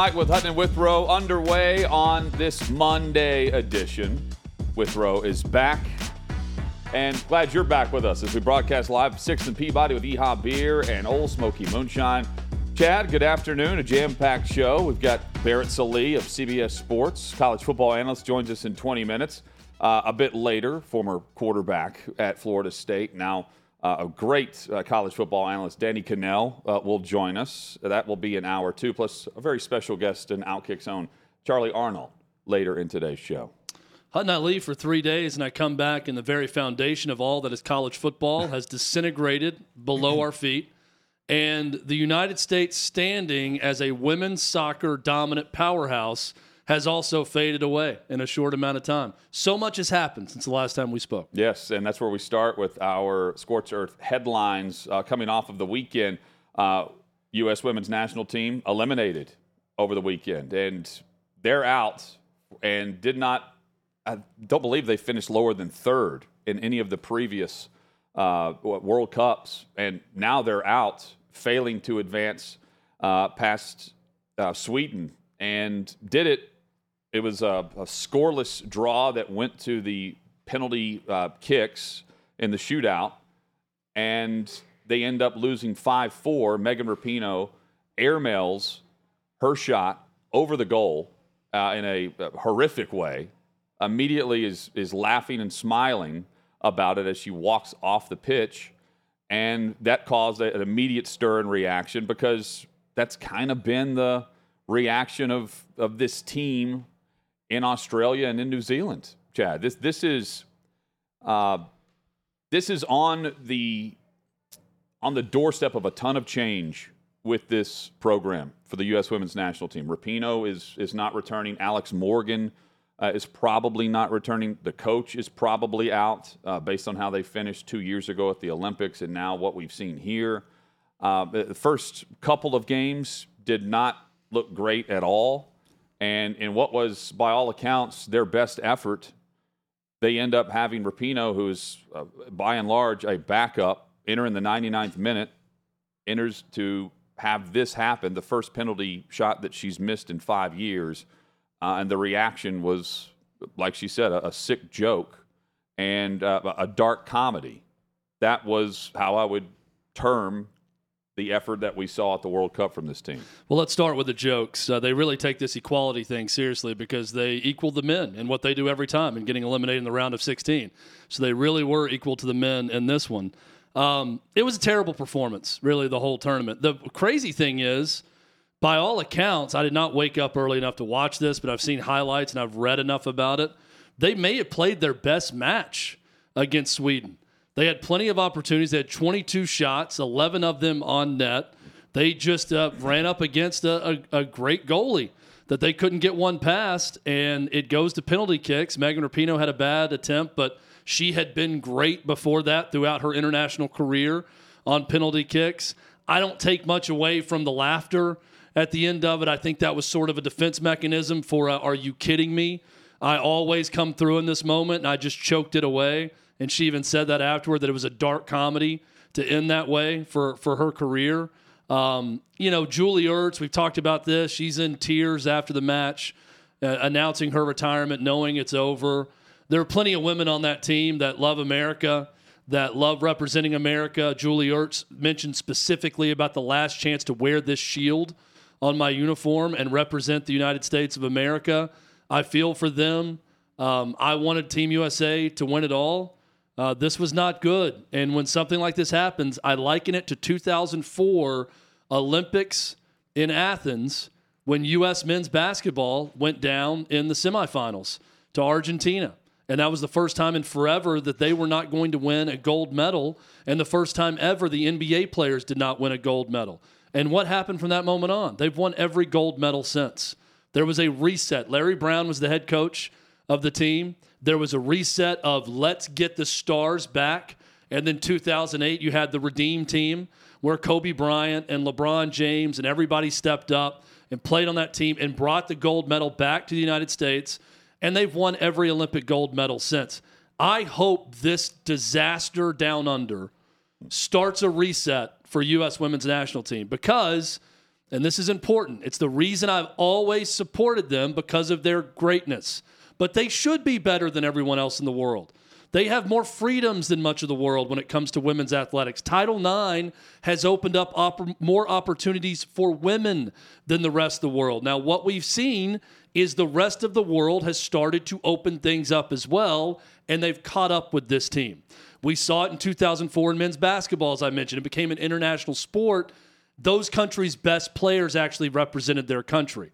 Mike with Hutton and Withrow underway on this Monday edition. Withrow is back. And glad you're back with us as we broadcast live 6 and Peabody with Yeehaw Beer and Ole Smoky Moonshine. Chad, good afternoon. A jam packed show. We've got Barrett Sallee of CBS Sports, college football analyst, joins us in 20 minutes. Uh, a bit later, former quarterback at Florida State, now uh, a great uh, college football analyst, Danny Kanell, uh, will join us. That will be an hour two, plus a very special guest and Outkick's own Charlie Arnold later in today's show. Hutton, I leave for three days and I come back, and the very foundation of all that is college football has disintegrated below our feet. And the United States standing as a women's soccer dominant powerhouse has also faded away in a short amount of time. So much has happened since the last time we spoke. Yes, and that's where we start with our Scorch Earth headlines uh, coming off of the weekend. Uh, U.S. women's national team eliminated over the weekend, and they're out and did not, I don't believe they finished lower than third in any of the previous uh, World Cups, and now they're out, failing to advance uh, past uh, Sweden, and did it it was a, a, scoreless draw that went to the penalty uh, kicks in the shootout, and they end up losing 5 4. Megan Rapinoe airmails her shot over the goal uh, in a, a, horrific way, immediately is, is laughing and smiling about it as she walks off the pitch. And that caused an immediate stir and reaction because that's kind of been the reaction of, of this team in Australia and in New Zealand. Chad, this this is uh, this is on the on the doorstep of a ton of change with this program for the U.S. Women's National Team. Rapinoe is is not returning. Alex Morgan uh, is probably not returning. The coach is probably out uh, based on how they finished two years ago at the Olympics and now what we've seen here. Uh, the first couple of games did not look great at all. And in what was, by all accounts, their best effort, they end up having Rapinoe, who's uh, by and large a backup, enter in the 99th minute, enters to have this happen, the first penalty shot that she's missed in five years. Uh, and the reaction was, like she said, a, a sick joke and uh, a dark comedy. That was how I would term the effort that we saw at the World Cup from this team? Well, let's start with the jokes. Uh, they really take this equality thing seriously because they equal the men in what they do every time in getting eliminated in the round of 16. So they really were equal to the men in this one. Um, it was a terrible performance, really, the whole tournament. The crazy thing is, by all accounts, I did not wake up early enough to watch this, but I've seen highlights and I've read enough about it. They may have played their best match against Sweden. They had plenty of opportunities. They had 22 shots, 11 of them on net. They just uh, ran up against a, a, a, great goalie that they couldn't get one past, and it goes to penalty kicks. Megan Rapinoe had a bad attempt, but she had been great before that throughout her international career on penalty kicks. I don't take much away from the laughter at the end of it. I think that was sort of a defense mechanism for, uh, are you kidding me? I always come through in this moment, and I just choked it away and she even said that afterward that it was a dark comedy to end that way for for her career. Um, you know, Julie Ertz, we've talked about this. She's in tears after the match, uh, announcing her retirement, knowing it's over. There are plenty of women on that team that love America, that love representing America. Julie Ertz mentioned specifically about the last chance to wear this shield on my uniform and represent the United States of America. I feel for them. Um, I wanted Team USA to win it all. Uh, this was not good. And when something like this happens, I liken it to 2004 Olympics in Athens when U.S. men's basketball went down in the semifinals to Argentina. And that was the first time in forever that they were not going to win a gold medal, and the first time ever the NBA players did not win a gold medal. And what happened from that moment on? They've won every gold medal since. There was a reset. Larry Brown was the head coach of the team. There was a reset of let's get the stars back. And then 2008, you had the Redeem team where Kobe Bryant and LeBron James and everybody stepped up and played on that team and brought the gold medal back to the United States. And they've won every Olympic gold medal since. I hope this disaster down under starts a reset for U.S. women's national team because, and this is important, it's the reason I've always supported them because of their greatness. But they should be better than everyone else in the world. They have more freedoms than much of the world when it comes to women's athletics. Title IX has opened up op- more opportunities for women than the rest of the world. Now, what we've seen is the rest of the world has started to open things up as well, and they've caught up with this team. We saw it in 2004 in men's basketball, as I mentioned. It became an international sport. Those countries' best players actually represented their country.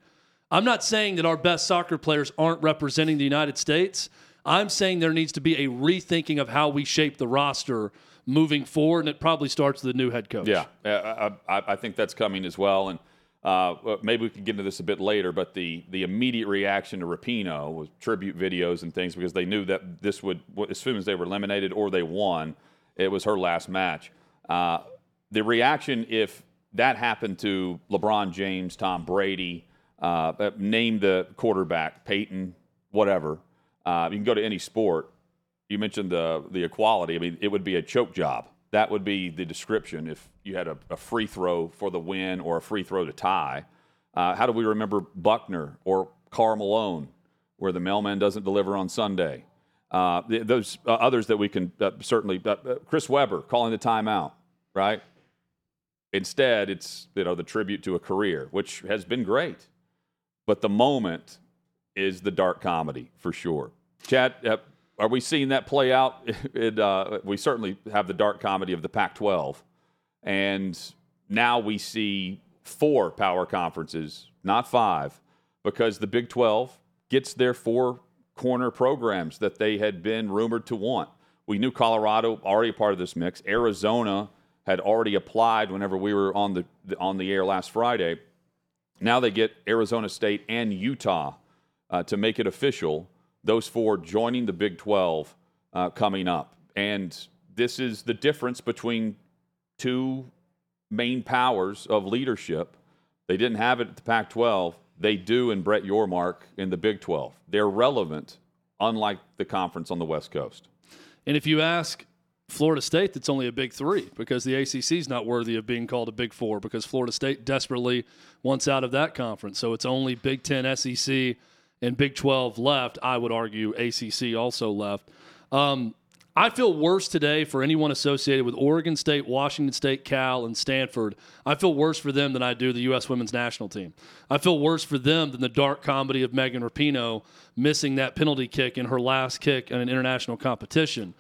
I'm not saying that our best soccer players aren't representing the United States. I'm saying there needs to be a rethinking of how we shape the roster moving forward, and it probably starts with the new head coach. Yeah, I, I, I think that's coming as well. And uh, maybe we can get into this a bit later, but the, the immediate reaction to Rapinoe was tribute videos and things because they knew that this would, as soon as they were eliminated or they won, it was her last match. Uh, the reaction, if that happened to LeBron James, Tom Brady, uh, name the quarterback, Peyton, whatever, uh, you can go to any sport. You mentioned the the equality. I mean, it would be a choke job. That would be the description if you had a, a free throw for the win or a free throw to tie. Uh, how do we remember Buckner or Karl Malone, where the mailman doesn't deliver on Sunday? Uh, those uh, others that we can uh, certainly. Uh, uh, Chris Webber calling the timeout, right? Instead, it's you know the tribute to a career, which has been great, but the moment is the dark comedy for sure. Chad, are we seeing that play out? It, uh, we certainly have the dark comedy of the Pac 12. And now we see four power conferences, not five, because the Big 12 gets their four corner programs that they had been rumored to want. We knew Colorado already a part of this mix. Arizona had already applied whenever we were on the on the air last Friday. Now they get Arizona State and Utah uh, to make it official those four joining the Big 12 uh, coming up. And this is the difference between two main powers of leadership. They didn't have it at the Pac 12. They do in Brett Yormark in the Big 12. They're relevant, unlike the conference on the West Coast. And if you ask Florida State, that's only a Big Three because the ACC is not worthy of being called a Big Four because Florida State desperately wants out of that conference. So it's only Big Ten, SEC, and Big 12 left, I would argue ACC also left. Um, I feel worse today for anyone associated with Oregon State, Washington State, Cal, and Stanford. I feel worse for them than I do the U.S. women's national team. I feel worse for them than the dark comedy of Megan Rapinoe missing that penalty kick in her last kick in an international competition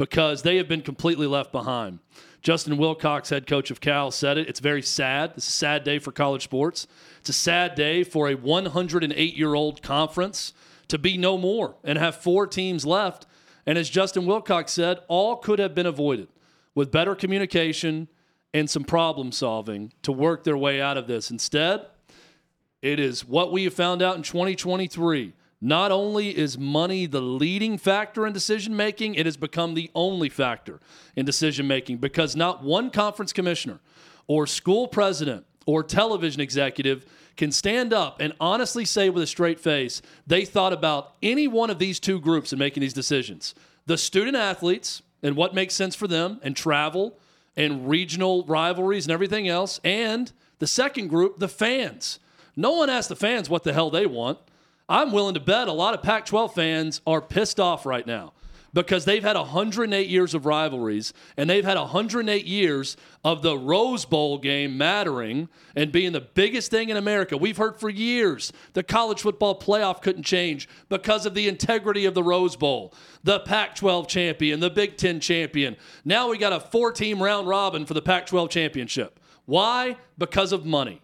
because they have been completely left behind. Justin Wilcox, head coach of Cal, said it. It's very sad. It's a sad day for college sports. It's a sad day for a 108 year old conference to be no more and have four teams left. And as Justin Wilcox said, all could have been avoided with better communication and some problem solving to work their way out of this. Instead, it is what we have found out in 2023 not only is money the leading factor in decision making, it has become the only factor in decision making because not one conference commissioner or school president or television executive can stand up and honestly say with a straight face they thought about any one of these two groups in making these decisions. The student athletes and what makes sense for them and travel and regional rivalries and everything else and the second group the fans. No one asked the fans what the hell they want I'm willing to bet a lot of Pac 12 fans are pissed off right now because they've had 108 years of rivalries and they've had 108 years of the Rose Bowl game mattering and being the biggest thing in America. We've heard for years the college football playoff couldn't change because of the integrity of the Rose Bowl. The Pac 12 champion, the Big Ten champion. Now we got a four team round robin for the Pac 12 championship. Why? Because of money.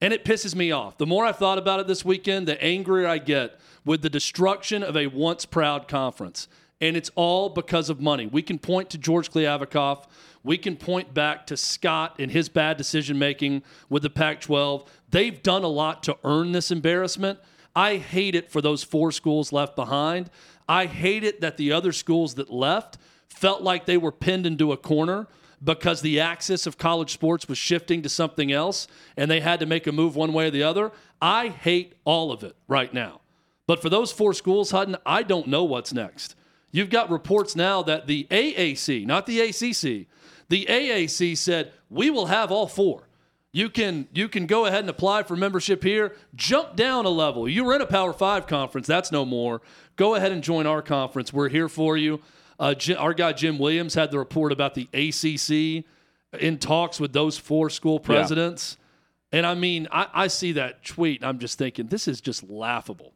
And it pisses me off. The more I've thought about it this weekend, the angrier I get with the destruction of a once proud conference. And it's all because of money. We can point to George Kliavkoff. We can point back to Scott and his bad decision making with the Pac 12. They've done a lot to earn this embarrassment. I hate it for those four schools left behind. I hate it that the other schools that left felt like they were pinned into a corner because the axis of college sports was shifting to something else and they had to make a move one way or the other. I hate all of it right now. But for those four schools, Hutton, I don't know what's next. You've got reports now that the AAC, not the ACC, the AAC said, we will have all four. You can you can go ahead and apply for membership here. Jump down a level. You were in a Power Five conference. That's no more. Go ahead and join our conference. We're here for you. Uh, our guy Jim Williams had the report about the ACC in talks with those four school presidents. Yeah. And I mean, I, I see that tweet. I'm just thinking, this is just laughable.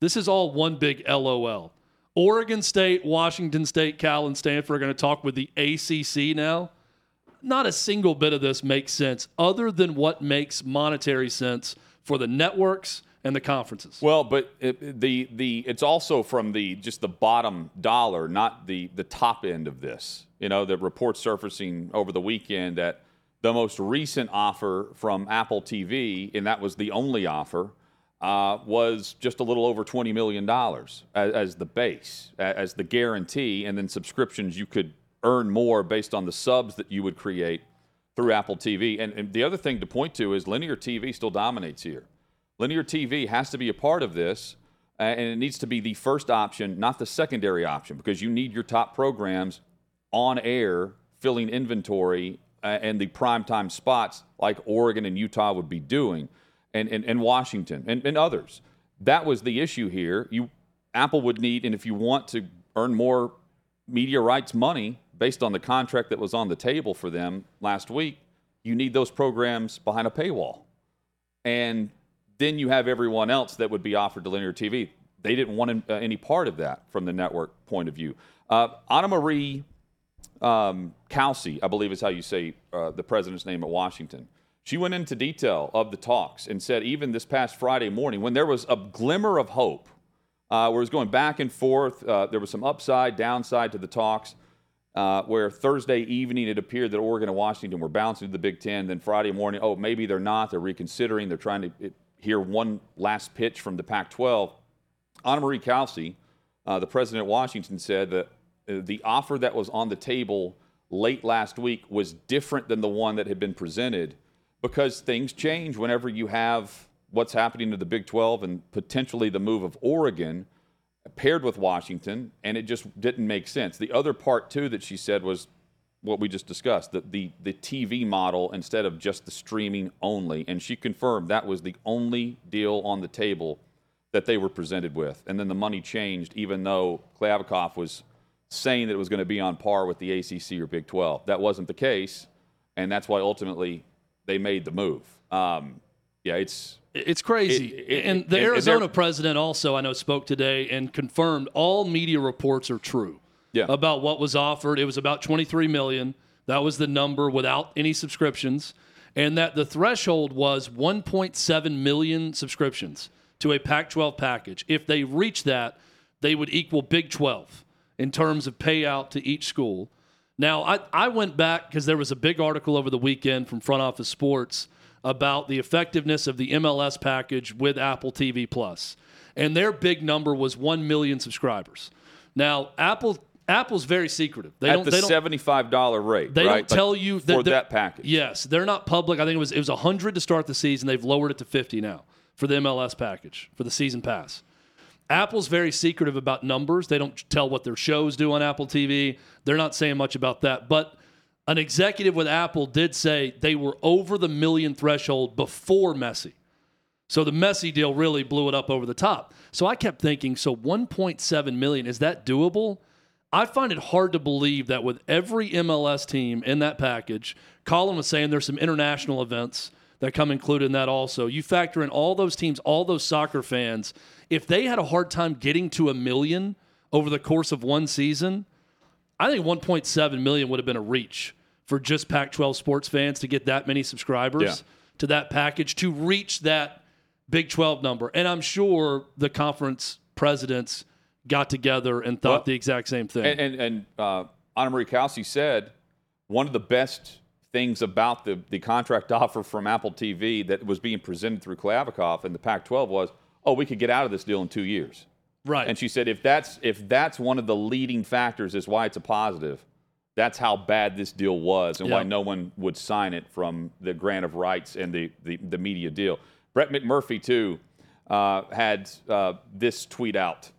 This is all one big LOL. Oregon State, Washington State, Cal, and Stanford are going to talk with the ACC now. Not a single bit of this makes sense other than what makes monetary sense for the networks and the conferences. Well, but it, the the it's also from the just the bottom dollar, not the the top end of this. You know, the report surfacing over the weekend that the most recent offer from Apple TV, and that was the only offer, uh, was just a little over twenty million dollars as, as the base, as the guarantee, and then subscriptions you could earn more based on the subs that you would create through Apple TV. And, and the other thing to point to is linear TV still dominates here. Linear TV has to be a part of this, and it needs to be the first option, not the secondary option, because you need your top programs on air filling inventory and the primetime spots like Oregon and Utah would be doing, and, and, and Washington and, and others. That was the issue here. You Apple would need, and if you want to earn more media rights money based on the contract that was on the table for them last week, you need those programs behind a paywall. And then you have everyone else that would be offered to linear TV. They didn't want uh, any part of that from the network point of view. Uh, Ana Mari um, Cauce, I believe is how you say uh, the president's name at Washington. She went into detail of the talks and said, even this past Friday morning, when there was a glimmer of hope, uh, where it was going back and forth, uh, there was some upside, downside to the talks. Uh, where Thursday evening it appeared that Oregon and Washington were bouncing to the Big Ten. Then Friday morning, oh, maybe they're not. They're reconsidering. They're trying to. It, hear one last pitch from the Pac 12. Ana Mari Cauce, uh, the president of Washington, said that uh, the offer that was on the table late last week was different than the one that had been presented because things change whenever you have what's happening to the Big 12 and potentially the move of Oregon paired with Washington, and it just didn't make sense. The other part, too, that she said was what we just discussed the, the, the TV model instead of just the streaming only. And she confirmed that was the only deal on the table that they were presented with. And then the money changed, even though Kliavkoff was saying that it was going to be on par with the ACC or Big 12. That wasn't the case, and that's why ultimately they made the move. Um, yeah, it's it's crazy. It, it, and the Arizona president also, I know, spoke today and confirmed all media reports are true yeah. about what was offered. It was about 23 million. That was the number without any subscriptions. And that the threshold was 1.7 million subscriptions to a Pac 12 package. If they reach that, they would equal Big 12 in terms of payout to each school. Now, I, I went back because there was a big article over the weekend from Front Office Sports about the effectiveness of the MLS package with Apple TV Plus. And their big number was 1 million subscribers. Now, Apple Apple's very secretive. They At don't, the they don't, seventy-five dollar rate. They right? don't tell like you for that package. Yes, they're not public. I think it was it was hundred to start the season. They've lowered it to fifty now for the MLS package for the season pass. Apple's very secretive about numbers. They don't tell what their shows do on Apple TV. They're not saying much about that. But an executive with Apple did say they were over the million threshold before Messi. So the Messi deal really blew it up over the top. So I kept thinking, so 1.7 million is that doable? I find it hard to believe that with every MLS team in that package, Colin was saying there's some international events that come included in that also. You factor in all those teams, all those soccer fans. If they had a hard time getting to a million over the course of one season, I think 1.7 million would have been a reach for just Pac 12 sports fans to get that many subscribers yeah. to that package to reach that Big 12 number. And I'm sure the conference presidents got together and thought Well, the exact same thing. And, and, and uh, Ana Mari Cauce said one of the best things about the, the contract offer from Apple TV that was being presented through Kliavkoff and the Pac 12 was, oh, we could get out of this deal in two years. right. And she said if that's if that's one of the leading factors is why it's a positive, that's how bad this deal was and why no one would sign it from the grant of rights and the the, the media deal. Brett McMurphy too uh, had uh, this tweet out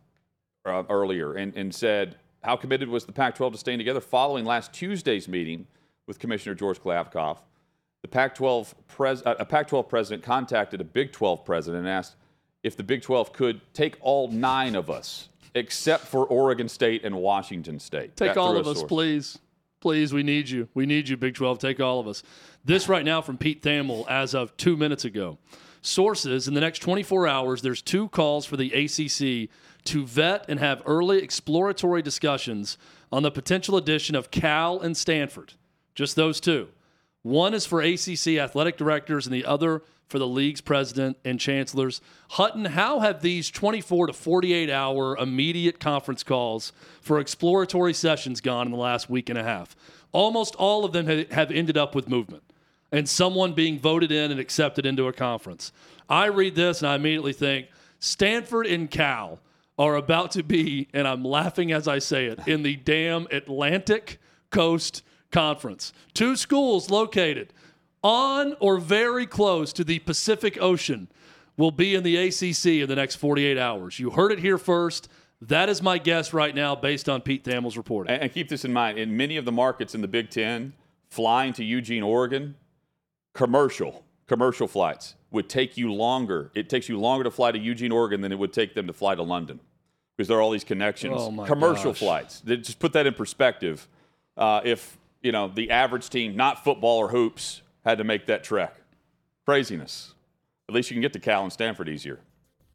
uh, earlier and, and said how committed was the Pac-12 to staying together following last Tuesday's meeting with Commissioner George Kliavkoff. The Pac-12 pres- uh, a Pac-12 president contacted a Big 12 president and asked if the Big 12 could take all nine of us, except for Oregon State and Washington State. Take That all of us, source. please. Please, we need you. We need you, Big 12. Take all of us. This right now from Pete Thamel as of two minutes ago. Sources in the next 24 hours, there's two calls for the ACC to vet and have early exploratory discussions on the potential addition of Cal and Stanford. Just those two. One is for ACC athletic directors, and the other for the league's president and chancellors. Hutton, how have these 24 to 48 hour immediate conference calls for exploratory sessions gone in the last week and a half? Almost all of them have ended up with movement and someone being voted in and accepted into a conference. I read this and I immediately think Stanford and Cal are about to be, and I'm laughing as I say it, in the damn Atlantic Coast Conference. Two schools located on or very close to the Pacific Ocean will be in the ACC in the next 48 hours. You heard it here first. That is my guess right now based on Pete Thamel's reporting. And, keep this in mind: in many of the markets in the Big Ten, flying to Eugene, Oregon, commercial commercial flights would take you longer. It takes you longer to fly to Eugene, Oregon, than it would take them to fly to London, because there are all these connections. Oh, my commercial gosh. flights. They- Just put that in perspective. Uh, if you know the average team, not football or hoops, had to make that trek, craziness. At least you can get to Cal and Stanford easier.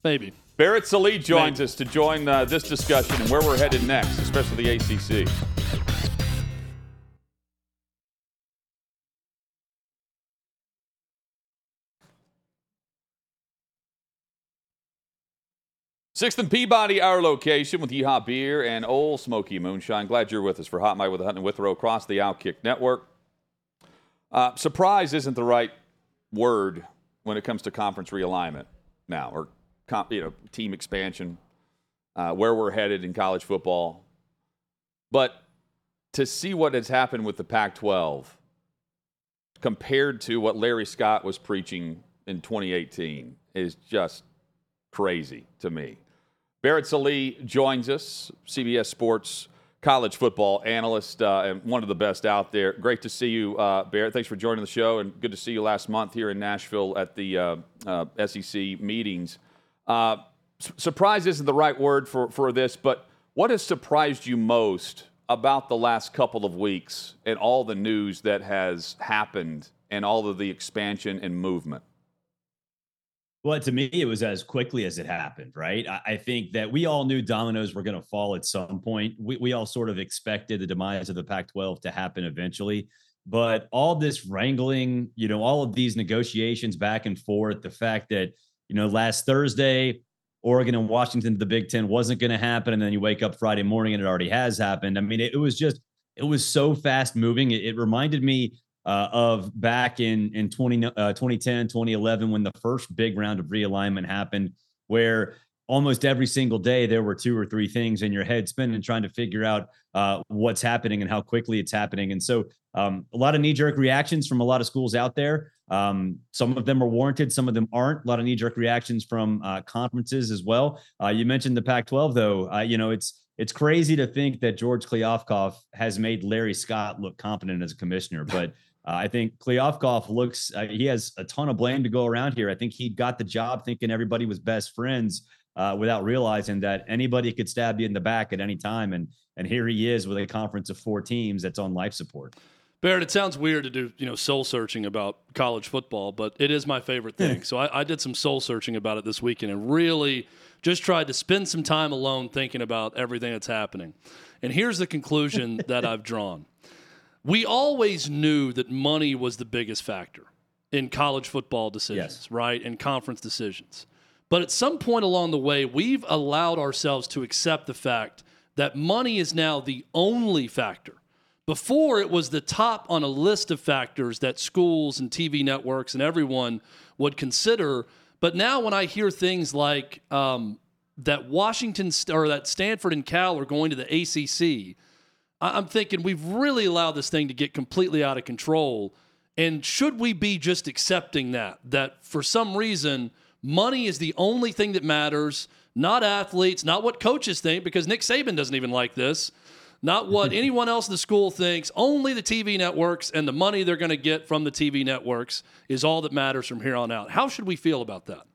Maybe. Barrett Sallee joins us to join uh, this discussion and where we're headed next, especially the ACC. Sixth and Peabody, our location with Yeehaw Beer and Ole Smoky Moonshine. Glad you're with us for Hot Mic with Hutton and Withrow across the Outkick Network. Uh, surprise isn't the right word when it comes to conference realignment now, or com- you know, team expansion, uh, where we're headed in college football. But to see what has happened with the Pac-12 compared to what Larry Scott was preaching in 2018 is just crazy to me. Barrett Sallee joins us, CBS Sports college football analyst uh, and one of the best out there. Great to see you, uh, Barrett. Thanks for joining the show, and good to see you last month here in Nashville at the uh, uh, SEC meetings. Uh, surprise isn't the right word for, for this, but what has surprised you most about the last couple of weeks and all the news that has happened and all of the expansion and movement? Well, to me, it was as quickly as it happened, right? I, think that we all knew dominoes were going to fall at some point. We, we all sort of expected the demise of the Pac 12 to happen eventually. But all this wrangling, you know, all of these negotiations back and forth, the fact that, you know, last Thursday, Oregon and Washington, the Big Ten wasn't going to happen. And then you wake up Friday morning and it already has happened. I mean, it, it was just, it was so fast moving. It, it reminded me uh, of back in in 20, uh, 2010, 2011, when the first big round of realignment happened, where almost every single day there were two or three things in your head spinning, trying to figure out uh, what's happening and how quickly it's happening. And so, um, a lot of knee jerk reactions from a lot of schools out there. Um, some of them are warranted, some of them aren't. A lot of knee jerk reactions from uh, conferences as well. Uh, you mentioned the Pac 12, though. Uh, you know, it's it's crazy to think that George Kliavkoff has made Larry Scott look competent as a commissioner, but uh, I think Kliavkoff looks, uh, he has a ton of blame to go around here. I think he got the job thinking everybody was best friends uh, without realizing that anybody could stab you in the back at any time. And, and here he is with a conference of four teams that's on life support. Barrett, it sounds weird to do, you know, soul searching about college football, but it is my favorite thing. so I, I did some soul searching about it this weekend and really just tried to spend some time alone thinking about everything that's happening. And here's the conclusion that I've drawn. We always knew that money was the biggest factor in college football decisions, Yes. right? And conference decisions. But at some point along the way, we've allowed ourselves to accept the fact that money is now the only factor. Before, it was the top on a list of factors that schools and TV networks and everyone would consider. But now, when I hear things like um, that Washington or that Stanford and Cal are going to the ACC, I'm thinking we've really allowed this thing to get completely out of control. And should we be just accepting that? That for some reason, money is the only thing that matters, not athletes, not what coaches think, because Nick Saban doesn't even like this not what anyone else in the school thinks. Only the TV networks and the money they're going to get from the TV networks is all that matters from here on out. How should we feel about that?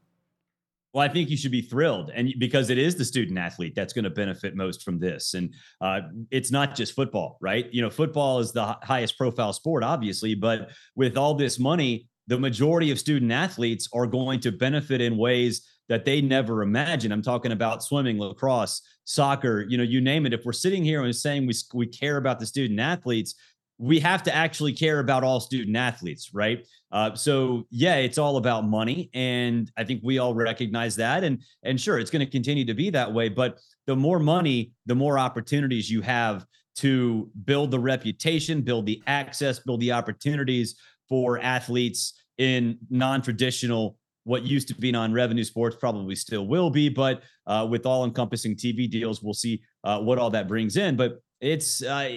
Well, I think you should be thrilled, and because it is the student athlete that's going to benefit most from this, and uh, it's not just football, right? You know, football is the highest profile sport, obviously, but with all this money, the majority of student athletes are going to benefit in ways that they never imagined. I'm talking about swimming, lacrosse, soccer, you know, you name it. If we're sitting here and saying we we care about the student athletes, we have to actually care about all student athletes, right? Uh, so yeah, it's all about money, and I think we all recognize that. And and sure, it's going to continue to be that way. But the more money, the more opportunities you have to build the reputation, build the access, build the opportunities for athletes in non-traditional what used to be non-revenue sports probably still will be, but uh, with all-encompassing TV deals, we'll see uh, what all that brings in. But it's uh,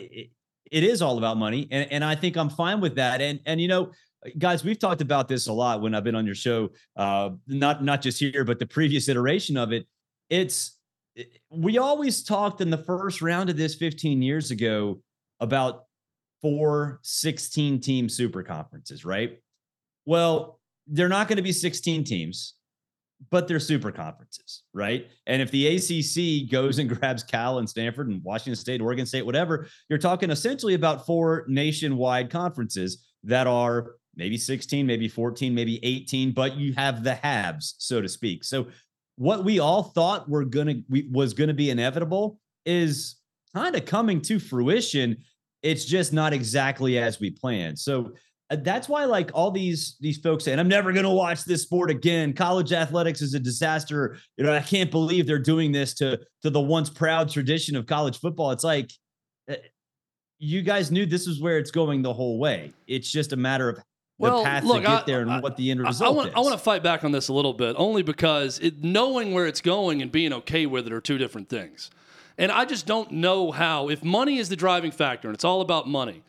it, is all about money, and, and I think I'm fine with that. And and you know, guys, we've talked about this a lot when I've been on your show, uh, not not just here, but the previous iteration of it. It's we always talked in the first round of this 15 years ago about four 16 team super conferences, right? Well, they're not going to be 16 teams, but they're super conferences, right? And if the ACC goes and grabs Cal and Stanford and Washington State, Oregon State, whatever, you're talking essentially about four nationwide conferences that are maybe 16, maybe 14, maybe 18, but you have the halves, so to speak. So what we all thought were gonna we, was gonna be inevitable is kind of coming to fruition. It's just not exactly as we planned. So that's why like all these these folks say, and I'm never going to watch this sport again. College athletics is a disaster. You know, I can't believe they're doing this to to the once proud tradition of college football. It's like uh, you guys knew this is where it's going the whole way. It's just a matter of well, the path look, to get there and I, what the end result I, I want, is. I want to fight back on this a little bit, only because it, knowing where it's going and being okay with it are two different things. And I just don't know how, if money is the driving factor and it's all about money,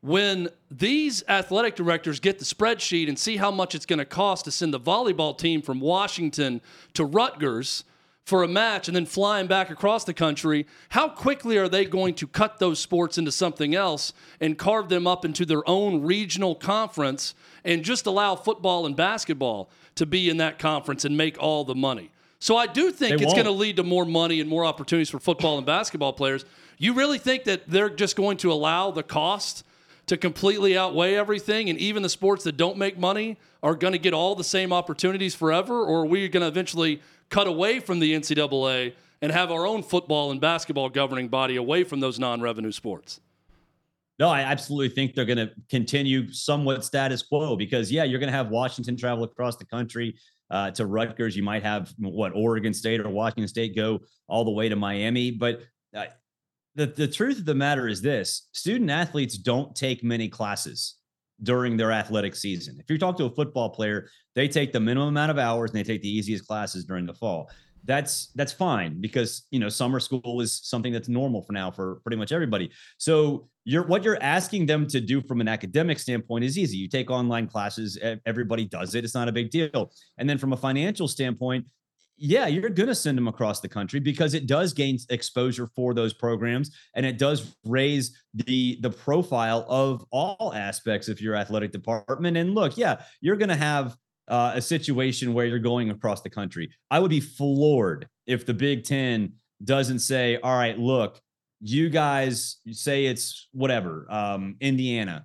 when these athletic directors get the spreadsheet and see how much it's going to cost to send the volleyball team from Washington to Rutgers for a match and then flying back across the country, how quickly are they going to cut those sports into something else and carve them up into their own regional conference and just allow football and basketball to be in that conference and make all the money? So I do think they it's going to lead to more money and more opportunities for football and basketball players. You really think that they're just going to allow the cost to completely outweigh everything, and even the sports that don't make money are going to get all the same opportunities forever, or are we going to eventually cut away from the NCAA and have our own football and basketball governing body away from those non-revenue sports? No, I absolutely think they're going to continue somewhat status quo because, yeah, you're going to have Washington travel across the country uh, to Rutgers. You might have what Oregon State or Washington State go all the way to Miami, but uh, the, the truth of the matter is this student athletes don't take many classes during their athletic season. If you talk to a football player, they take the minimum amount of hours and they take the easiest classes during the fall. That's that's fine because you know summer school is something that's normal for now for pretty much everybody. So you're what you're asking them to do from an academic standpoint is easy. You take online classes, everybody does it. It's not a big deal. And then from a financial standpoint, yeah, you're going to send them across the country because it does gain exposure for those programs and it does raise the the profile of all aspects of your athletic department. And look, yeah, you're going to have uh, a situation where you're going across the country. I would be floored if the Big Ten doesn't say, "All right, look, you guys say it's whatever, um, Indiana,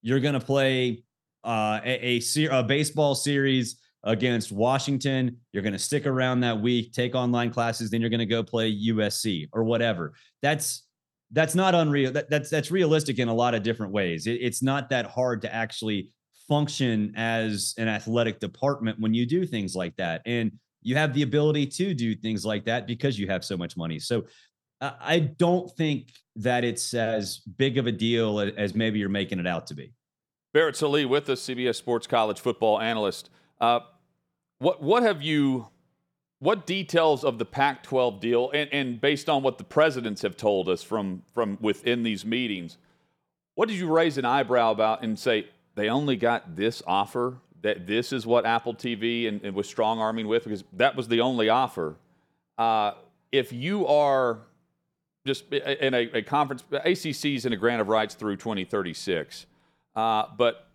you're going to play uh, a, a, a baseball series." Against Washington. You're going to stick around that week, take online classes, then you're going to go play USC or whatever. That's that's not unreal. That, that's that's realistic in a lot of different ways. It, it's not that hard to actually function as an athletic department when you do things like that. And you have the ability to do things like that because you have so much money. So I don't think that it's as big of a deal as maybe you're making it out to be. Barrett Sallee with us, CBS Sports College football analyst. Uh, what what have you? What details of the Pac-12 deal, and, and based on what the presidents have told us from from within these meetings, what did you raise an eyebrow about and say they only got this offer? That this is what Apple TV and, and was strong arming with because that was the only offer. Uh, if you are just in a, a conference, ACC's in a grant of rights through 2036. Uh, but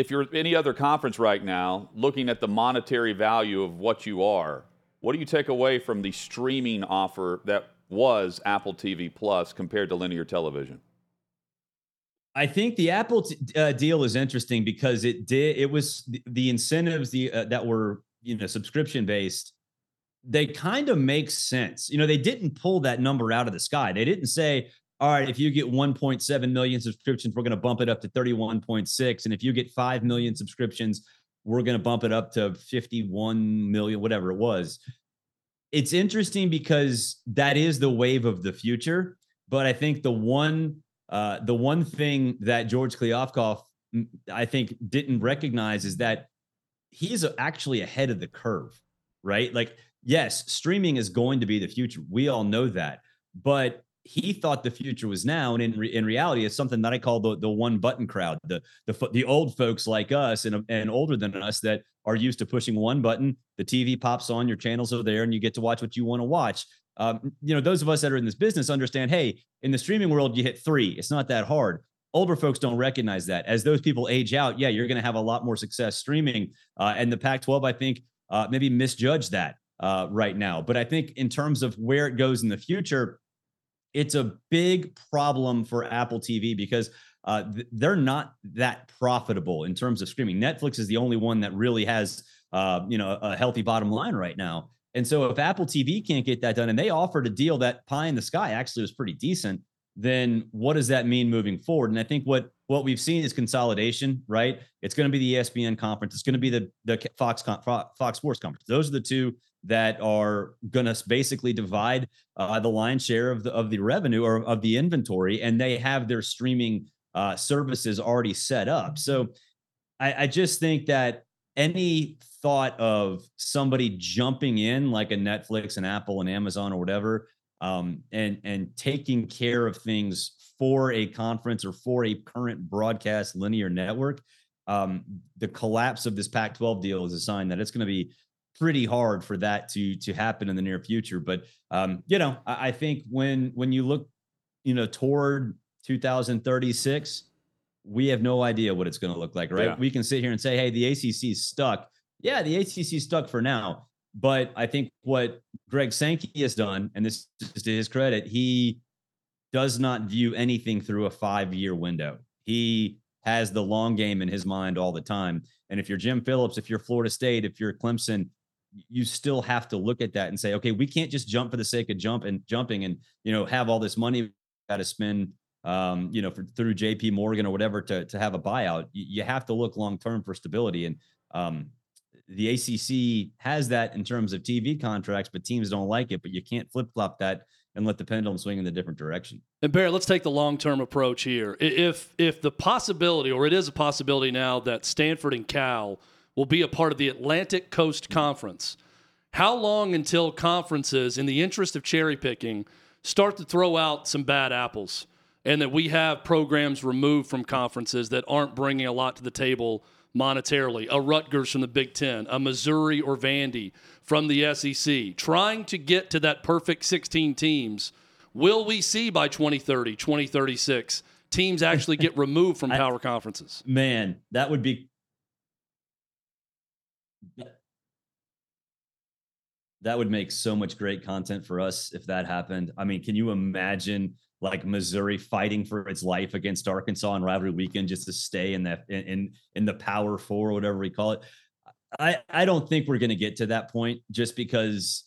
if you're any other conference right now, looking at the monetary value of what you are, what do you take away from the streaming offer that was Apple TV Plus compared to linear television? I think the Apple t- uh, deal is interesting because it did it was the, the incentives the uh, that were you know subscription based they kind of make sense. You know, they didn't pull that number out of the sky. They didn't say, all right, if you get 1.7 million subscriptions, we're going to bump it up to 31.6. And if you get 5 million subscriptions, we're going to bump it up to 51 million, whatever it was. It's interesting because that is the wave of the future. But I think the one, uh, the one thing that George Kliavkoff, mm, I think, didn't recognize is that he's actually ahead of the curve, right? Like yes, streaming is going to be the future. We all know that. But he thought the future was now, and in re- in reality, it's something that I call the the one button crowd, the the the old folks like us and and older than us that are used to pushing one button. The TV pops on, your channels are there, and you get to watch what you want to watch. Um, you know, those of us that are in this business understand. Hey, in the streaming world, you hit three. It's not that hard. Older folks don't recognize that. As those people age out, yeah, you're going to have a lot more success streaming. Uh, and the Pac-12, I think, uh, maybe misjudged that uh, right now. But I think in terms of where it goes in the future, it's a big problem for Apple TV because uh, th- they're not that profitable in terms of streaming. Netflix is the only one that really has, uh, you know, a healthy bottom line right now. And so if Apple TV can't get that done, and they offered a deal that pie in the sky actually was pretty decent, then what does that mean moving forward? And I think what what we've seen is consolidation, right? It's going to be the ESPN conference. It's going to be the the Fox Fox Sports conference. Those are the two that are going to basically divide uh, the lion's share of the of the revenue or of the inventory, and they have their streaming uh, services already set up. So I, I just think that any thought of somebody jumping in like a Netflix and Apple and Amazon or whatever, um, and and taking care of things for a conference or for a current broadcast linear network, um, the collapse of this Pac-12 deal is a sign that it's going to be pretty hard for that to to happen in the near future. But um, you know, I, I think when when you look, you know, toward 2036, we have no idea what it's going to look like, right? Yeah. We can sit here and say, hey, the ACC's stuck. Yeah, the ACC's stuck for now. But I think what Greg Sankey has done, and this is to his credit, he does not view anything through a five year window. He has the long game in his mind all the time. And if you're Jim Phillips, if you're Florida State, if you're Clemson, you still have to look at that and say, okay, we can't just jump for the sake of jump and jumping and you know have all this money got to spend um, you know for, through JP Morgan or whatever to to have a buyout. You, you have to look long term for stability and um, the ACC has that in terms of TV contracts, but teams don't like it. But you can't flip flop that and let the pendulum swing in the different direction. And Barrett, let's take the long term approach here. If if the possibility, or it is a possibility now, that Stanford and Cal will be a part of the Atlantic Coast Conference. How long until conferences, in the interest of cherry picking, start to throw out some bad apples and that we have programs removed from conferences that aren't bringing a lot to the table monetarily? A Rutgers from the Big Ten, a Missouri or Vandy from the SEC, trying to get to that perfect 16 teams. Will we see by 2030, 2036? teams actually get removed from power conferences. Man, that would be that would make so much great content for us if that happened. I mean, can you imagine like Missouri fighting for its life against Arkansas on rivalry weekend just to stay in that in in the power four or whatever we call it? I I don't think we're going to get to that point just because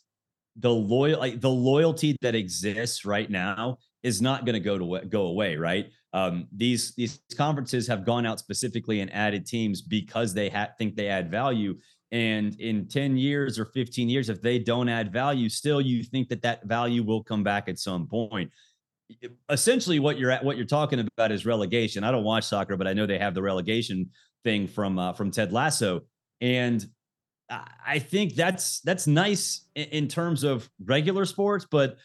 the loyal like the loyalty that exists right now is not going to go to go away, right? Um, these these conferences have gone out specifically and added teams because they ha- think they add value And in 10 years or 15 years, if they don't add value, still you think that that value will come back at some point. Essentially, what you're at, what you're talking about is relegation. I don't watch soccer, but I know they have the relegation thing from uh, from Ted Lasso, and I think that's that's nice in terms of regular sports, but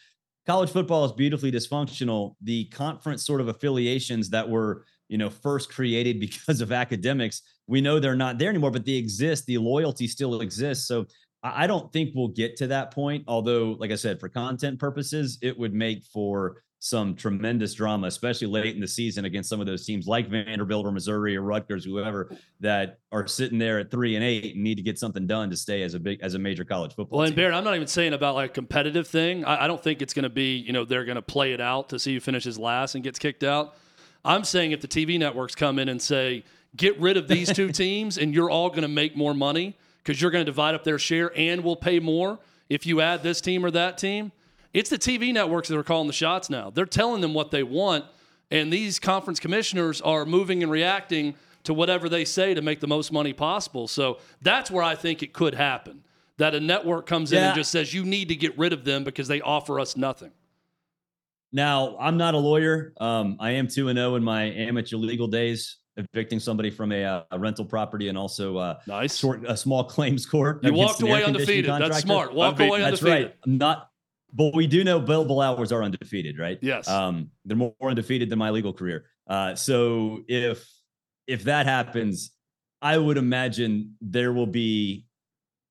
college football is beautifully dysfunctional. The conference sort of affiliations that were you know first created because of academics we know they're not there anymore but they exist. The loyalty still exists. So i don't think we'll get to that point although like i said for content purposes it would make for some tremendous drama especially late in the season against some of those teams like vanderbilt or missouri or rutgers whoever that are sitting there at three and eight and need to get something done to stay as a big as a major college football well and Barrett, i'm not even saying about like a competitive thing. I, I don't think it's going to be you know they're going to play it out to see who finishes last and gets kicked out I'm saying if the TV networks come in and say, get rid of these two teams and you're all going to make more money because you're going to divide up their share and we'll pay more if you add this team or that team. It's the TV networks that are calling the shots now. They're telling them what they want, and these conference commissioners are moving and reacting to whatever they say to make the most money possible. So that's where I think it could happen. That a network comes in and just says, you need to get rid of them because they offer us nothing. Now, I'm not a lawyer. Um, I am 2 and 0 in my amateur legal days, evicting somebody from a, uh, a rental property and also uh, nice short, a small claims court. You walked away undefeated. That's smart. Walk away undefeated. That's right. I'm not, but we do know billable hours are undefeated, right? Yes. Um, they're more undefeated than my legal career. Uh, so if if that happens, I would imagine there will be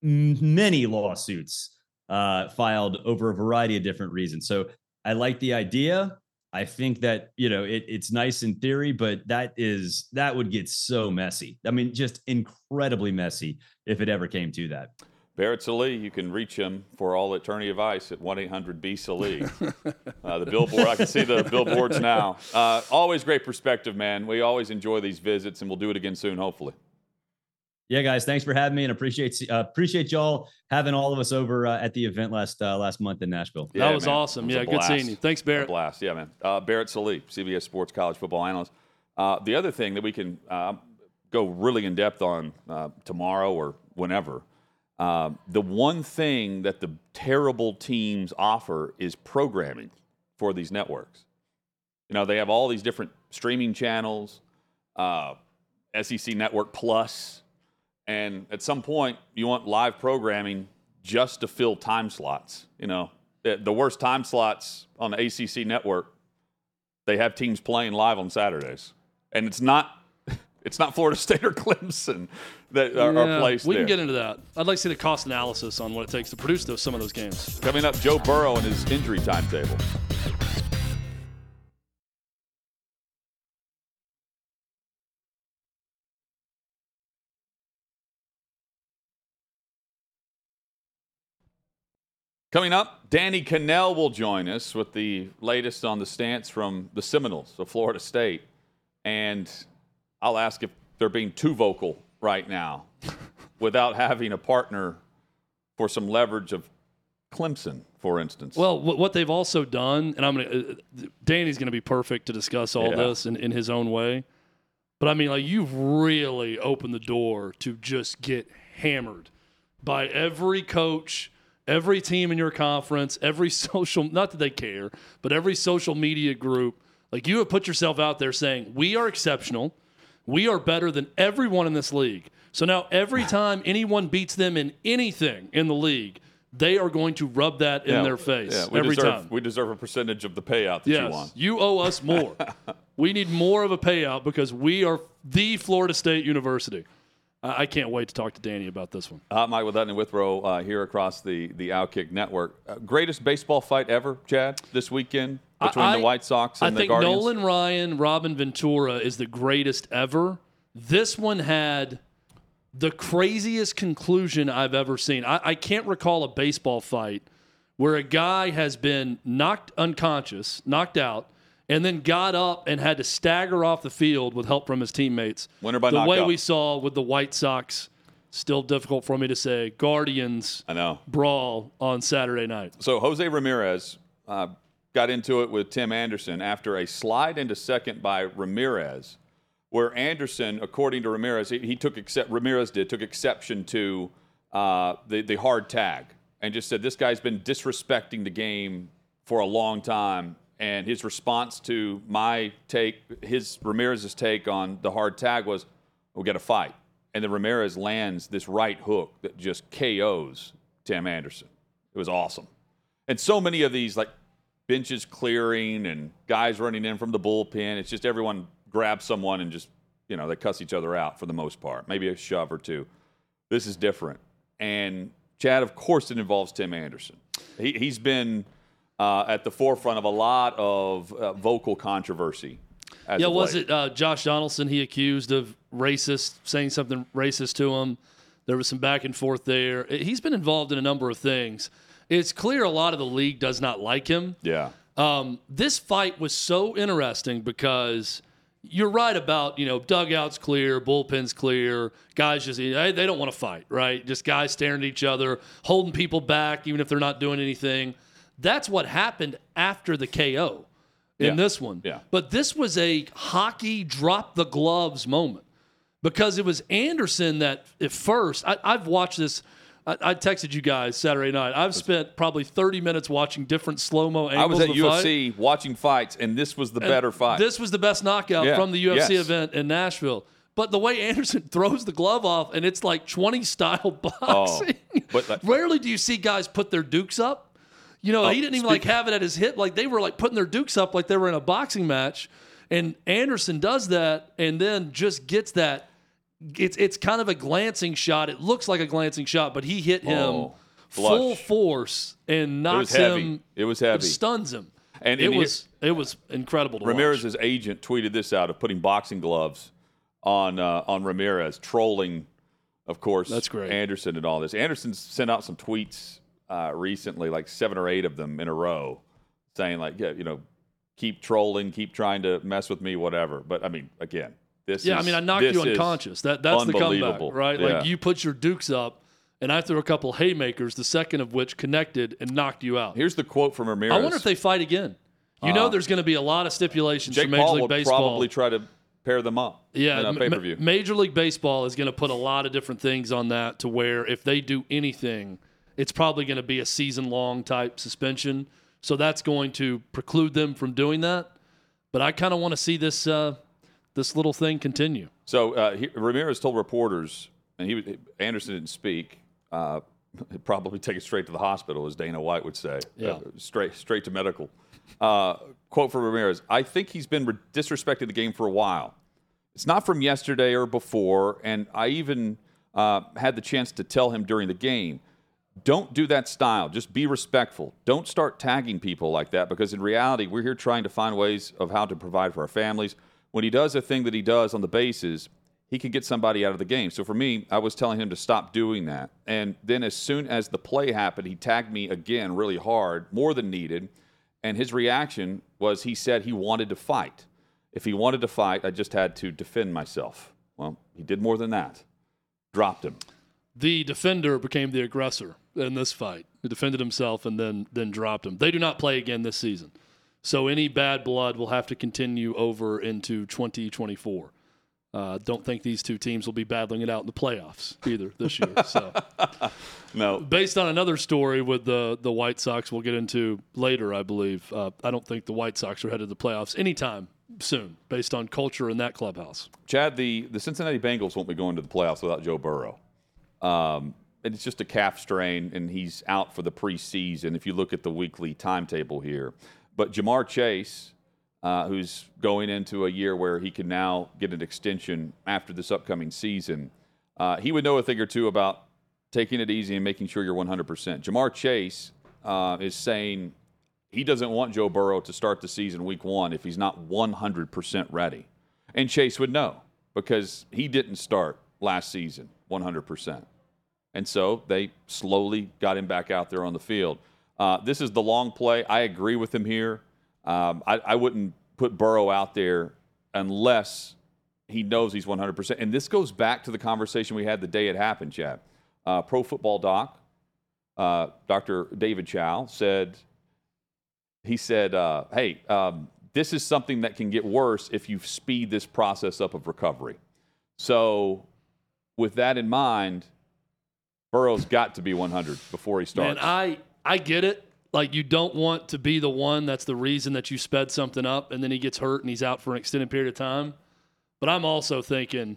many lawsuits uh, filed over a variety of different reasons. So I like the idea. I think that you know it, it's nice in theory, but that is that would get so messy. I mean, just incredibly messy if it ever came to that. Barrett Sallee, you can reach him for all attorney advice at 1 800 B Sallee. uh, the billboard, I can see the billboards now. Uh, always great perspective, man. We always enjoy these visits, and we'll do it again soon, hopefully. Yeah, guys, thanks for having me, and appreciate uh, appreciate y'all having all of us over uh, at the event last uh, last month in Nashville. Yeah, that was man. awesome. Was yeah, good seeing you. Thanks, Barrett. A blast. Yeah, man. Uh, Barrett Sallee, CBS Sports College Football Analyst. Uh, the other thing that we can uh, go really in depth on uh, tomorrow or whenever. the one thing that the terrible teams offer is programming for these networks. You know, they have all these different streaming channels, SEC Network Plus, and at some point, you want live programming just to fill time slots. You know, the worst time slots on the ACC network, they have teams playing live on Saturdays, and it's not. It's not Florida State or Clemson that are, yeah, are placed We there. can get into that. I'd like to see the cost analysis on what it takes to produce those some of those games. Coming up, Joe Burrow and his injury timetable. Coming up, Danny Kanell will join us with the latest on the stance from the Seminoles of Florida State. And I'll ask if they're being too vocal right now without having a partner for some leverage of Clemson, for instance. Well, what they've also done, and I'm to, uh, Danny's going to be perfect to discuss all yeah. this in, in his own way. But I mean, like, you've really opened the door to just get hammered by every coach every team in your conference, every social, not that they care, but every social media group, like you have put yourself out there saying, we are exceptional. We are better than everyone in this league. So now every time anyone beats them in anything in the league, they are going to rub that in their face yeah, every deserve, time. We deserve a percentage of the payout that yes, you want. You owe us more. we need more of a payout because we are the Florida State University. I can't wait to talk to Danny about this one. Uh, Mic with Hutton and Withrow uh, here across the the Outkick Network. Uh, greatest baseball fight ever, Chad, this weekend between I, the White Sox and I the Guardians. I think Nolan Ryan, Robin Ventura is the greatest ever. This one had the craziest conclusion I've ever seen. I, I can't recall a baseball fight where a guy has been knocked unconscious, knocked out and then got up and had to stagger off the field with help from his teammates. Winner by the way up. we saw with the White Sox. Still difficult for me to say. Guardians. I know brawl on Saturday night. So Jose Ramirez uh, got into it with Tim Anderson after a slide into second by Ramirez, where Anderson, according to Ramirez, he, he took except Ramirez did took exception to uh, the the hard tag and just said this guy's been disrespecting the game for a long time. And his response to my take, his Ramirez's take on the hard tag was, "We got to fight." And then Ramirez lands this right hook that just KOs Tim Anderson. It was awesome. And so many of these, like benches clearing and guys running in from the bullpen, it's just everyone grabs someone and just, you know, they cuss each other out for the most part. Maybe a shove or two. This is different. And Chad, of course, it involves Tim Anderson. He, has been uh, at the forefront of a lot of uh, vocal controversy. yeah, was late. it uh, Josh Donaldson he accused of racist, saying something racist to him? There was some back and forth there. He's been involved in a number of things. It's clear a lot of the league does not like him. Yeah. Um, this fight was so interesting because you're right about you know dugouts clear, bullpens clear, guys just they don't want to fight, right? Just guys staring at each other, holding people back, even if they're not doing anything. That's what happened after the KO in yeah. this one. Yeah. But this was a hockey drop the gloves moment because it was Anderson that at first I, I've watched this. I, texted you guys Saturday night. I've spent probably 30 minutes watching different slow mo angles. I was at UFC fight. watching fights, and this was the and better fight. This was the best knockout yeah. from the UFC yes. event in Nashville. But the way Anderson throws the glove off, and it's like 20 style oh, boxing. Oh, but that, Rarely do you see guys put their dukes up. You know, oh, he didn't even like have it at his hip. Like they were like putting their dukes up like they were in a boxing match. And Anderson does that and then just gets that it's it's kind of a glancing shot. It looks like a glancing shot, but he hit him oh, full force and knocks it him. It was heavy. It stuns him. And, it was it was incredible to Ramirez's watch. agent tweeted this out of putting boxing gloves on uh, on Ramirez, trolling, of course. That's great. Anderson and all this. Anderson sent out some tweets uh, recently, like seven or eight of them in a row, saying like, yeah, you know, keep trolling, keep trying to mess with me, whatever. But I mean, again, this yeah, is, I mean, I knocked you unconscious. That that's the comeback, right? Yeah. Like you put your dukes up, and I threw a couple haymakers, the second of which connected and knocked you out. Here's the quote from Ramirez. I wonder if they fight again. You uh, know, there's going to be a lot of stipulations Jake for Major Paul League will Baseball. Probably try to pair them up. Yeah, in pay per view. Ma- Major League Baseball is going to put a lot of different things on that to where if they do anything, it's probably going to be a season long type suspension. So that's going to preclude them from doing that. But I kind of want to see this uh, this little thing continue. So uh, he, Ramirez told reporters, and he Anderson didn't speak. Uh, he'd probably take it straight to the hospital, as Dana White would say. Yeah. Uh, straight straight to medical. Uh, quote from Ramirez: "I think he's been re- disrespecting the game for a while. It's not from yesterday or before, and I even uh, had the chance to tell him during the game." Don't do that style. Just be respectful. Don't start tagging people like that because in reality, we're here trying to find ways of how to provide for our families when he does a thing that he does on the bases, he can get somebody out of the game. So for me, I was telling him to stop doing that. And then as soon as the play happened, he tagged me again really hard, more than needed. And his reaction was he said he wanted to fight. If he wanted to fight, I just had to defend myself. Well, he did more than that. Dropped him. The defender became the aggressor in this fight. He defended himself and then then dropped him. They do not play again this season. So any bad blood will have to continue over into 2024. Uh, don't think these two teams will be battling it out in the playoffs either this year. So, no. Based on another story with the the White Sox, we'll get into later, I believe. Uh, I don't think the White Sox are headed to the playoffs anytime soon, based on culture in that clubhouse. Chad, the the Cincinnati Bengals won't be going to the playoffs without Joe Burrow. Um, and it's just a calf strain, and he's out for the preseason. If you look at the weekly timetable here, but Ja'Marr Chase, uh, who's going into a year where he can now get an extension after this upcoming season, uh, he would know a thing or two about taking it easy and making sure you're 100%. Ja'Marr Chase uh, is saying he doesn't want Joe Burrow to start the season week one if he's not 100% ready. And Chase would know because he didn't start last season 100%. And so they slowly got him back out there on the field. Uh, this is the long play. I agree with him here. Um, I, I, wouldn't put Burrow out there unless he knows he's 100%. And this goes back to the conversation we had the day it happened, Chad. Uh, Pro Football Doc, uh, Dr. David Chao said, he said, uh, hey, um, this is something that can get worse if you speed this process up of recovery. So, with that in mind, Burrow's got to be 100 before he starts. And I I get it. Like you don't want to be the one that's the reason that you sped something up and then he gets hurt and he's out for an extended period of time. But I'm also thinking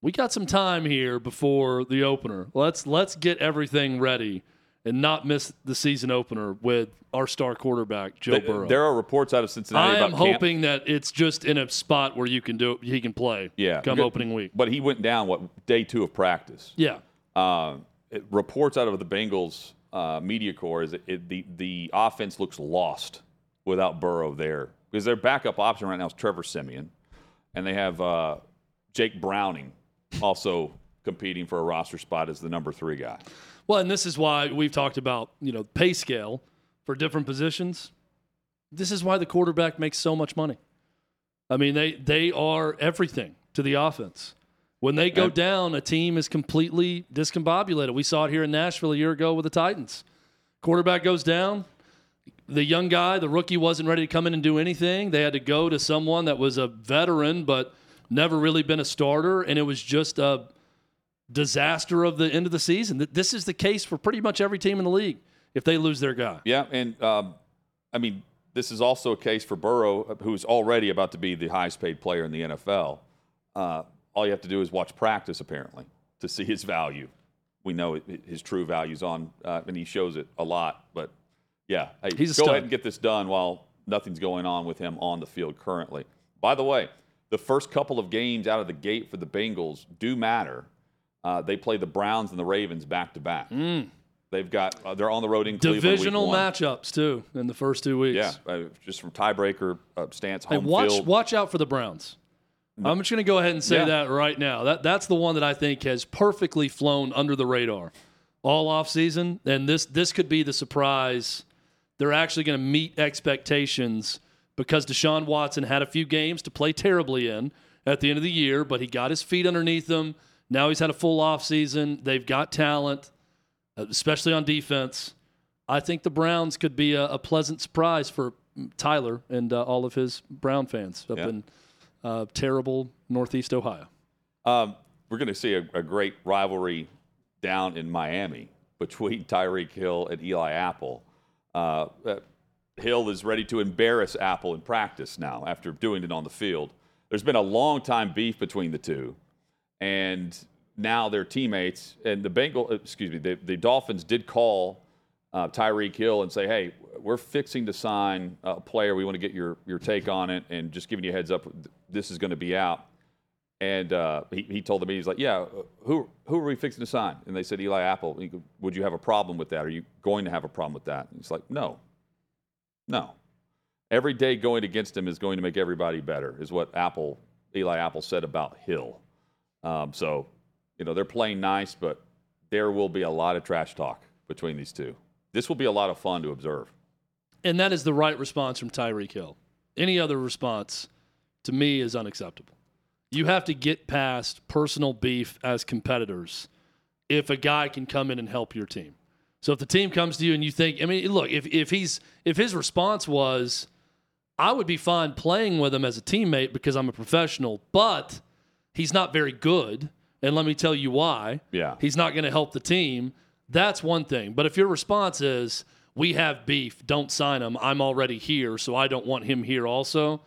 we got some time here before the opener. Let's let's get everything ready and not miss the season opener with our star quarterback Joe Th- Burrow. There are reports out of Cincinnati I am hoping that it's just in a spot where you can do it, he can play. Yeah, come opening week. But he went down what day two of practice. Yeah, Uh, it, reports out of the Bengals uh, media corps is that it, the the offense looks lost without Burrow there because their backup option right now is Trevor Siemian, and they have uh, Jake Browning also competing for a roster spot as the number three guy. Well, and this is why we've talked about, you know, pay scale for different positions. This is why the quarterback makes so much money. I mean, they they are everything to the offense. When they go down, a team is completely discombobulated. We saw it here in Nashville a year ago with the Titans. Quarterback goes down. The young guy, the rookie, wasn't ready to come in and do anything. They had to go to someone that was a veteran but never really been a starter, and it was just a disaster of the end of the season. Th- This is the case for pretty much every team in the league if they lose their guy. Yeah, and um, I mean, this is also a case for Burrow, uh, who's already about to be the highest paid player in the NFL. Uh, all you have to do is watch practice, apparently, to see his value. We know it, his true values on, uh, and he shows it a lot. But yeah, hey, He's go stud. ahead and get this done while nothing's going on with him on the field currently. By the way, the first couple of games out of the gate for the Bengals do matter. Uh, they play the Browns and the Ravens back to back. They've got uh, they're on the road in Cleveland. week Divisional one. matchups too in the first two weeks. Yeah, uh, just from tiebreaker uh, stance, home watch field. watch out for the Browns. I'm just going to go ahead and say Yeah. that right now. That that's the one that I think has perfectly flown under the radar all off season, and this this could be the surprise. They're actually going to meet expectations because Deshaun Watson had a few games to play terribly in at the end of the year, but he got his feet underneath him. Now he's had a full off season. They've got talent, uh, especially on defense. I think the Browns could be a, a pleasant surprise for Tyler and uh, all of his Brown fans up Yeah. in uh, terrible Northeast Ohio. Um, we're going to see a, a great rivalry down in Miami between Tyreek Hill and Eli Apple. Uh, uh, Hill is ready to embarrass Apple in practice now after doing it on the field. There's been a long time beef between the two, and now they're teammates. And the Bengal, excuse me, the, the Dolphins did call uh, Tyreek Hill and say, "Hey, we're fixing to sign a player. We want to get your your take on it, and just giving you a heads up. This is going to be out." And uh, he, he told them, he's like, yeah, uh, who, who are we fixing to sign? And they said, Eli Apple. Would you have a problem with that? Are you going to have a problem with that? And he's like, no, no. Every day going against him is going to make everybody better, is what Apple, Eli Apple said about Hill. Um, so, you know, they're playing nice, but there will be a lot of trash talk between these two. This will be a lot of fun to observe. And that is the right response from Tyreek Hill. Any other response to me is unacceptable. You have to get past personal beef as competitors if a guy can come in and help your team. So if the team comes to you and you think, I mean, look, if, if he's if his response was, I would be fine playing with him as a teammate because I'm a professional, but he's not very good. And let me tell you why. Yeah. He's not going to help the team. That's one thing. But if your response is, we have beef, don't sign him, I'm already here, so I don't want him here also,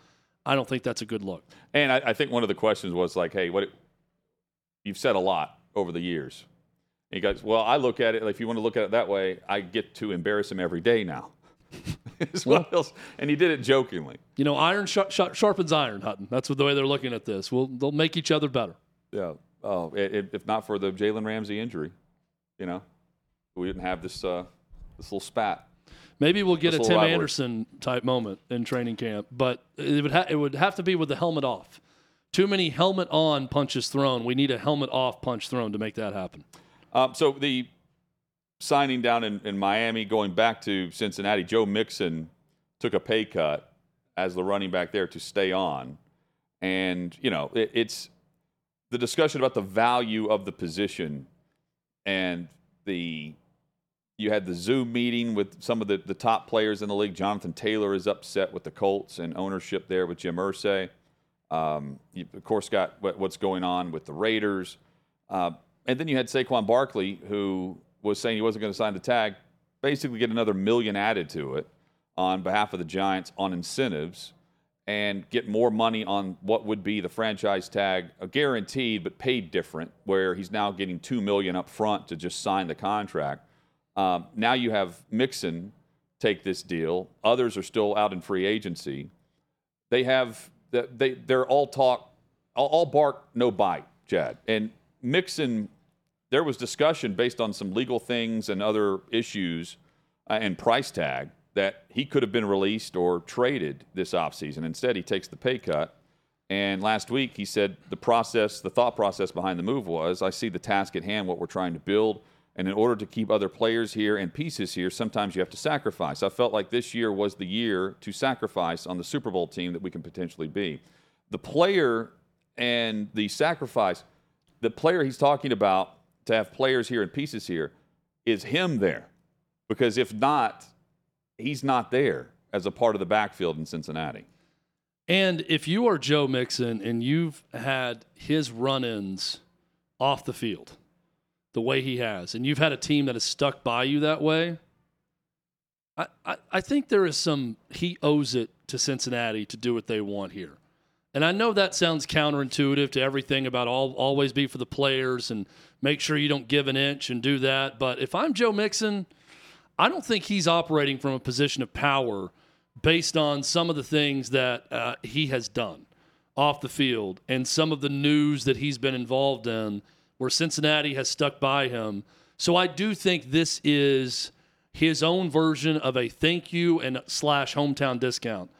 I don't think that's a good look. And I, I think one of the questions was like, hey, what you've said a lot over the years. And he goes, well, I look at it, if you want to look at it that way, I get to embarrass him every day now. Is what else? And he did it jokingly. You know, iron sharp, sharp, sharpens iron, Hutton. That's the way they're looking at this. Well, they'll make each other better. Yeah. Oh, i- i- if not for the Jalen Ramsey injury, you know, we didn't have this uh, this little spat. Maybe we'll get This a Tim rivalry. Anderson type moment in training camp, but it would ha- it would have to be with the helmet off. Too many helmet on punches thrown. We need a helmet off punch thrown to make that happen. Um, so the signing down in, in Miami, going back to Cincinnati, Joe Mixon took a pay cut as the running back there to stay on, and you know it, it's the discussion about the value of the position and the you had the Zoom meeting with some of the, the top players in the league. Jonathan Taylor is upset with the Colts and ownership there with Jim Irsay. Um, you, of course, got what, what's going on with the Raiders. Uh, And then you had Saquon Barkley, who was saying he wasn't going to sign the tag, basically get another million added to it on behalf of the Giants on incentives and get more money on what would be the franchise tag, a guaranteed but paid different, where he's now getting two million up front to just sign the contract. Um, now you have Mixon take this deal. Others are still out in free agency. They have they they're all talk, all, bark, no bite, Chad. And Mixon, there was discussion based on some legal things and other issues uh, and price tag that he could have been released or traded this offseason. Instead, he takes the pay cut. And last week, he said the process, the thought process behind the move was I see the task at hand, what we're trying to build. And in order to keep other players here and pieces here, sometimes you have to sacrifice. I felt like this year was the year to sacrifice on the Super Bowl team that we can potentially be. The player and the sacrifice, the player he's talking about to have players here and pieces here is him there. Because if not, he's not there as a part of the backfield in Cincinnati. And if you are Joe Mixon and you've had his run ins off the field the way he has, and you've had a team that has stuck by you that way, I, I, I think there is some, he owes it to Cincinnati to do what they want here. And I know that sounds counterintuitive to everything about all, always be for the players and make sure you don't give an inch and do that. But if I'm Joe Mixon, I don't think he's operating from a position of power based on some of the things that uh, he has done off the field and some of the news that he's been involved in where Cincinnati has stuck by him. So I do think this is his own version of a thank you and slash hometown discount.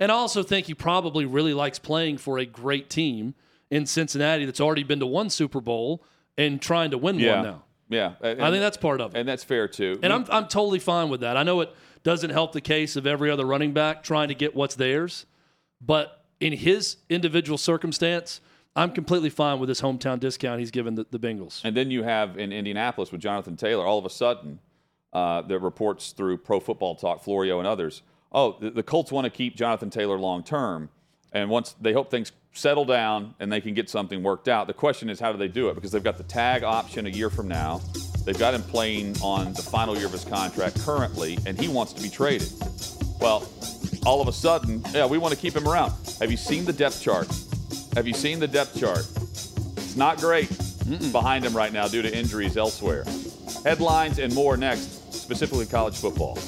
And I also think he probably really likes playing for a great team in Cincinnati that's already been to one Super Bowl and trying to win Yeah. one now. Yeah. And, I think that's part of it. and that's fair too. And I'm, I'm totally fine with that. I know it doesn't help the case of every other running back trying to get what's theirs, but in his individual circumstance, I'm completely fine with this hometown discount he's given the, the Bengals. And then you have in Indianapolis with Jonathan Taylor, all of a sudden, uh, the reports through Pro Football Talk, Florio, and others. Oh, the, the Colts want to keep Jonathan Taylor long term, and once they hope things settle down and they can get something worked out. The question is, how do they do it? Because they've got the tag option a year from now. They've got him playing on the final year of his contract currently, and he wants to be traded. Well, all of a sudden, yeah, we want to keep him around. Have you seen the depth chart? Have you seen the depth chart? It's not great behind him right now due to injuries elsewhere. Headlines and more next, specifically college football.